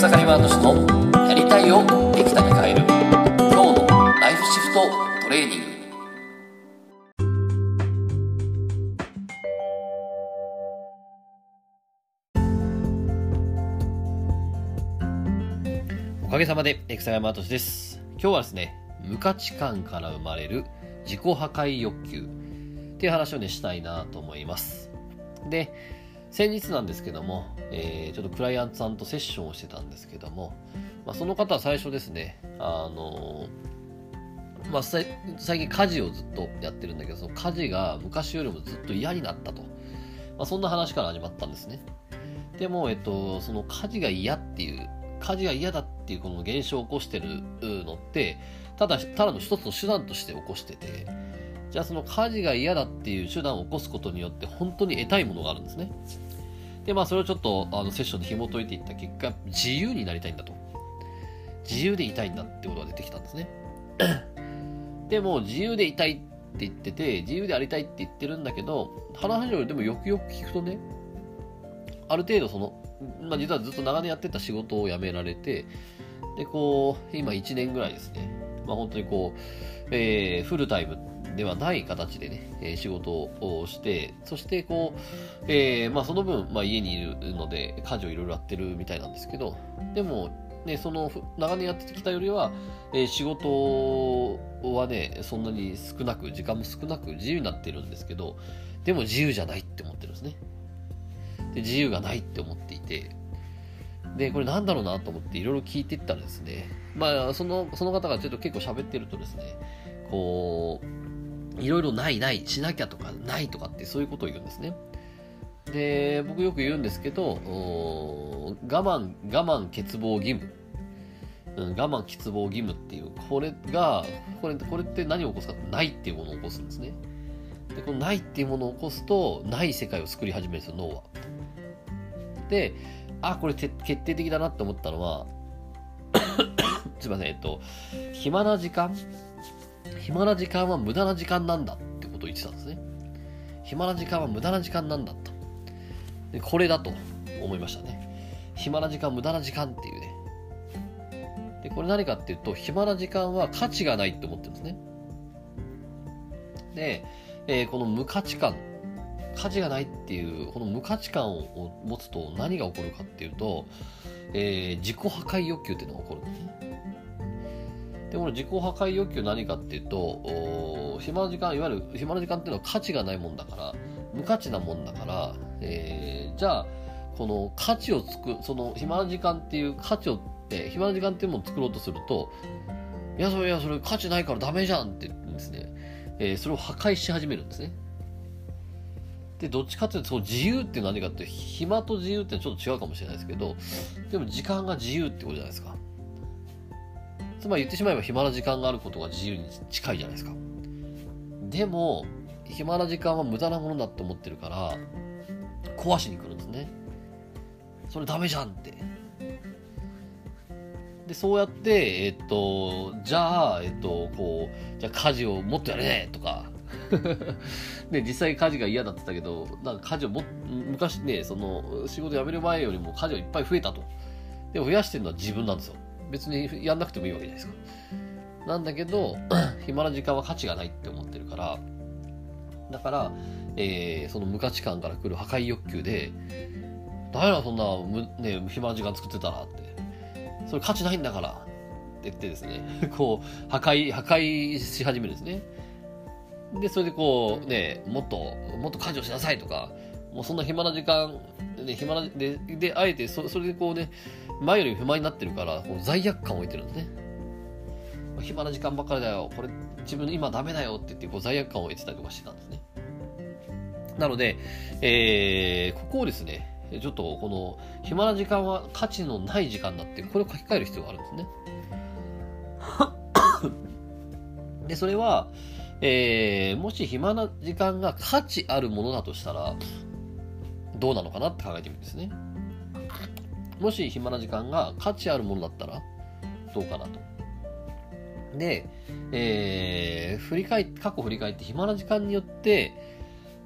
草刈ワード氏のやりたいをできたに変える今日のライフシフトトレーニング。おかげさまで草山敏です。今日はですね無価値観から生まれる自己破壊欲求っていう話をねしたいなと思います。で先日なんですけども、えー、ちょっとクライアントさんとセッションをしてたんですけども、まあ、その方は最初ですね、あのー、まあ、最近家事をずっとやってるんだけど、その家事が昔よりもずっと嫌になったと。まあ、そんな話から始まったんですね。でも、えっと、その家事が嫌っていう、家事が嫌だっていうこの現象を起こしてるのって、ただ、ただの一つの手段として起こしてて、じゃあその家事が嫌だっていう手段を起こすことによって本当に得たいものがあるんですね。で、まあそれをちょっとあのセッションで紐解いていった結果、自由になりたいんだと。自由でいたいんだってことが出てきたんですね。でも自由でいたいって言ってて、自由でありたいって言ってるんだけど、話をでもよくよく聞くとね、ある程度その、まあ実はずっと長年やってた仕事を辞められて、で、こう、今1年ぐらいですね、まあ本当にこう、えー、フルタイムではない形でね、え仕事をして、そしてこう、えー、まあその分、まあ家にいるので家事をいろいろやってるみたいなんですけど、でも、ね、その長年やってきたよりは、えー、仕事はね、そんなに少なく、時間も少なく自由になってるんですけど、でも自由じゃないって思ってるんですね。で、自由がないって思っていて、で、これなんだろうなと思っていろいろ聞いていったらですね、まあ、その、その方がちょっと結構喋ってるとですね、こう、いろいろないない、しなきゃとかないとかってそういうことを言うんですね。で、僕よく言うんですけど、我慢、我慢、欠乏、義務。うん、我慢、欠乏、義務っていう、これが、これ、これって何を起こすかないっていうものを起こすんですね。で、このないっていうものを起こすと、ない世界を作り始めるんですよ、脳は。で、あ、これ決定的だなって思ったのは、すいません、えっと、暇な時間暇な時間は無駄な時間なんだってことを言ってたんですね。暇な時間は無駄な時間なんだと。でこれだと思いましたね。暇な時間、無駄な時間っていうね。で、これ何かっていうと、暇な時間は価値がないって思ってるんですね。で、えー、この無価値観、価値がないっていう、この無価値観を持つと何が起こるかっていうと、えー、自己破壊欲求っていうのが起こるんですね。で、この自己破壊欲求何かっていうと、暇な時間、いわゆる暇な時間っていうのは価値がないもんだから、無価値なもんだから、えー、じゃあ、この価値をつく、その暇な時間っていう価値をって、暇な時間っていうものを作ろうとすると、いや、それ、いや、それ価値ないからダメじゃんって言ってですね、えー、それを破壊し始めるんですね。で、どっちかっていうと、その自由って何かって、暇と自由ってちょっと違うかもしれないですけど、でも時間が自由ってことじゃないですか。つまり言ってしまえば暇な時間があることが自由に近いじゃないですか。でも、暇な時間は無駄なものだって思ってるから、壊しに来るんですね。それダメじゃんって。で、そうやって、えっと、じゃあ、えっと、こう、じゃあ家事をもっとやれねとか、で、実際家事が嫌だって言ったけど、なんか家事をも、昔ね、その、仕事辞める前よりも家事がいっぱい増えたと。で増やしてるのは自分なんですよ。別にやんなくてもいいわけじゃないですか。なんだけど、暇な時間は価値がないって思ってるから、だから、えー、その無価値観から来る破壊欲求で、ダメだ、そんな、ね、暇な時間作ってたらって。それ価値ないんだからって言ってですね、こう、破壊、破壊し始めるんですね。で、それでこう、ね、もっと、もっと家事をしなさいとか、もうそんな暇な時間、ね、暇な、で、で、あえてそ、それでこうね、前より不満になってるから、こう罪悪感を置いてるんですね。暇な時間ばっかりだよ。これ、自分今ダメだよって言って、こう罪悪感を得てたりとかしてたんですね。なので、えー、ここをですね、ちょっとこの、暇な時間は価値のない時間だって、これを書き換える必要があるんですね。で、それは、えー、もし暇な時間が価値あるものだとしたら、どうなのかなって考えてみるんですね。もし暇な時間が価値あるものだったら、どうかなと。で、えー、振り返、過去振り返って暇な時間によって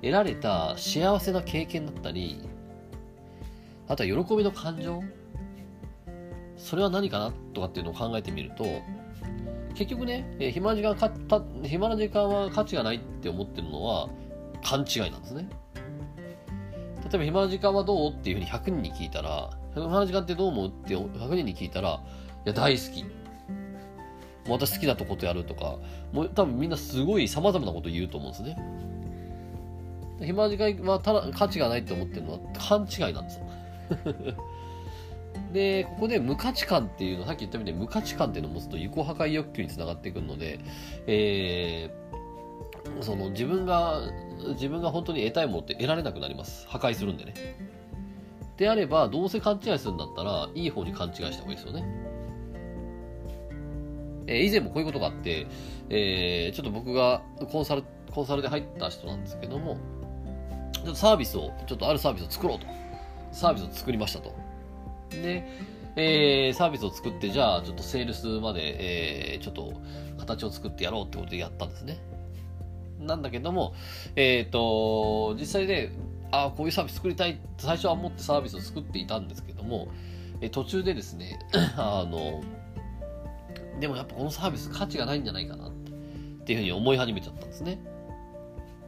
得られた幸せな経験だったり、あとは喜びの感情それは何かなとかっていうのを考えてみると結局ね、え、暇な時間かた暇な時間は価値がないって思ってるのは勘違いなんですね例えば暇な時間はどう？っていうふうに100人に聞いたら暇な時間ってどう思う？って100人に聞いたらいや大好き。私好きなとことやるとかもう多分みんなすごい様々なこと言うと思うんですね。暇な時間はただ価値がないって思ってるのは勘違いなんですよ。で、ここで無価値観っていうの、さっき言ったみたいに無価値観っていうのを持つと、自己破壊欲求につながってくるので、えー、その自分が、自分が本当に得たいものって得られなくなります。破壊するんでね。であれば、どうせ勘違いするんだったら、いい方に勘違いした方がいいですよね。えー、以前もこういうことがあって、えー、ちょっと僕がコンサル、コンサルで入った人なんですけども、ちょっとサービスを、ちょっとあるサービスを作ろうと。サービスを作りましたと。で、えー、サービスを作って、じゃあ、ちょっとセールスまで、えー、ちょっと形を作ってやろうってことでやったんですね。なんだけども、えっ、ー、と、実際で、ああ、こういうサービス作りたいって最初は思ってサービスを作っていたんですけども、え途中でですね、あの、でもやっぱこのサービス価値がないんじゃないかなっていうふうに思い始めちゃったんですね。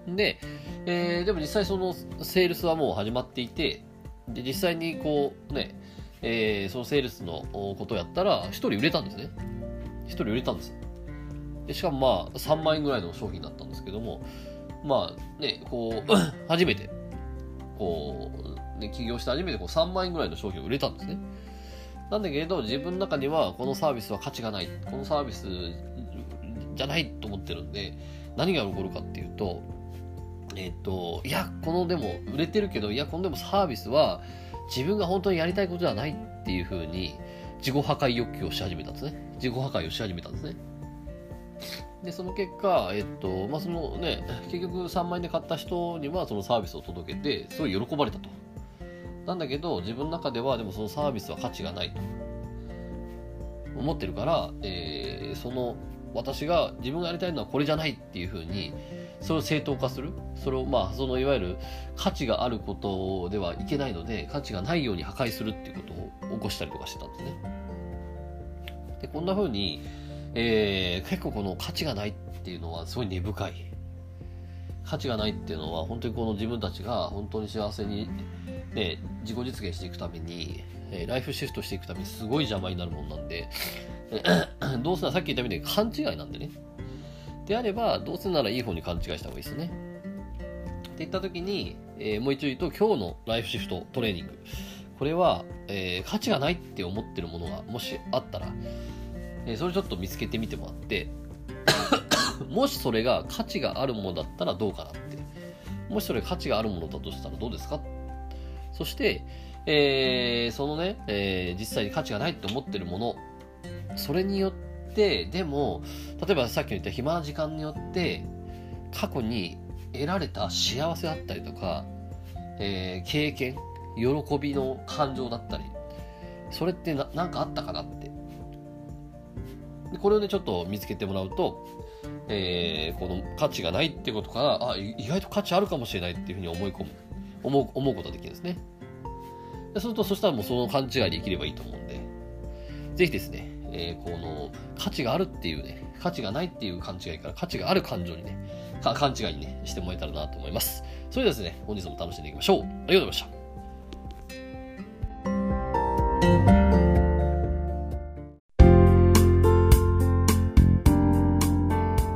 で、えー、でも実際そのセールスはもう始まっていて、で、実際にこうね、えー、そのセールスのことをやったら、1人売れたんですね。1人売れたんです。でしかもまあ、3万円ぐらいの商品だったんですけども、まあね、こう、初めて、こう、ね、起業して初めてこう3万円ぐらいの商品を売れたんですね。なんだけど、自分の中にはこのサービスは価値がない。このサービスじゃないと思ってるんで、何が起こるかっていうと、えっ、と、いや、このでも売れてるけど、いや、このでもサービスは、自分が本当にやりたいことではないっていうふうに自己破壊欲求をし始めたんですね。自己破壊をし始めたんですね。で、その結果、えっと、まあ、そのね、結局3万円で買った人にはそのサービスを届けて、すごい喜ばれたと。なんだけど、自分の中ではでもそのサービスは価値がないと思ってるから、えー、その私が自分がやりたいのはこれじゃないっていうふうにそれを正当化するそれをまあそのいわゆる価値があることではいけないので価値がないように破壊するっていうことを起こしたりとかしてたんですねでこんなふうに、えー、結構この価値がないっていうのはすごい根深い価値がないっていうのは本当にこの自分たちが本当に幸せに、ね、自己実現していくために、え、ライフシフトしていくためにすごい邪魔になるものなんで どうせならさっき言ったみたいに勘違いなんでねであれば、どうせならいい方に勘違いした方がいいですね。って言った時に、えー、もう一度言うと、今日のライフシフトトレーニング。これは、えー、価値がないって思ってるものがもしあったら、え、それちょっと見つけてみてもらって、もしそれが価値があるものだったらどうかなって。もしそれ価値があるものだとしたらどうですか？そして、えー、そのね、えー、実際に価値がないって思ってるもの、それによって、でも、例えばさっき言った暇な時間によって、過去に得られた幸せだったりとか、えー、経験、喜びの感情だったり、それって何かあったかなっ。これをね、ちょっと見つけてもらうと、えー、この価値がないってことから、あ、意外と価値あるかもしれないっていうふうに思い込む、思う、思うことができるんですね。そうすると、そしたらもうその勘違いで生きればいいと思うんで、ぜひですね、えー、この価値があるっていうね、価値がないっていう勘違いから価値がある感情にね、勘違いにね、してもらえたらなと思います。それではですね、本日も楽しんでいきましょう。ありがとうございました。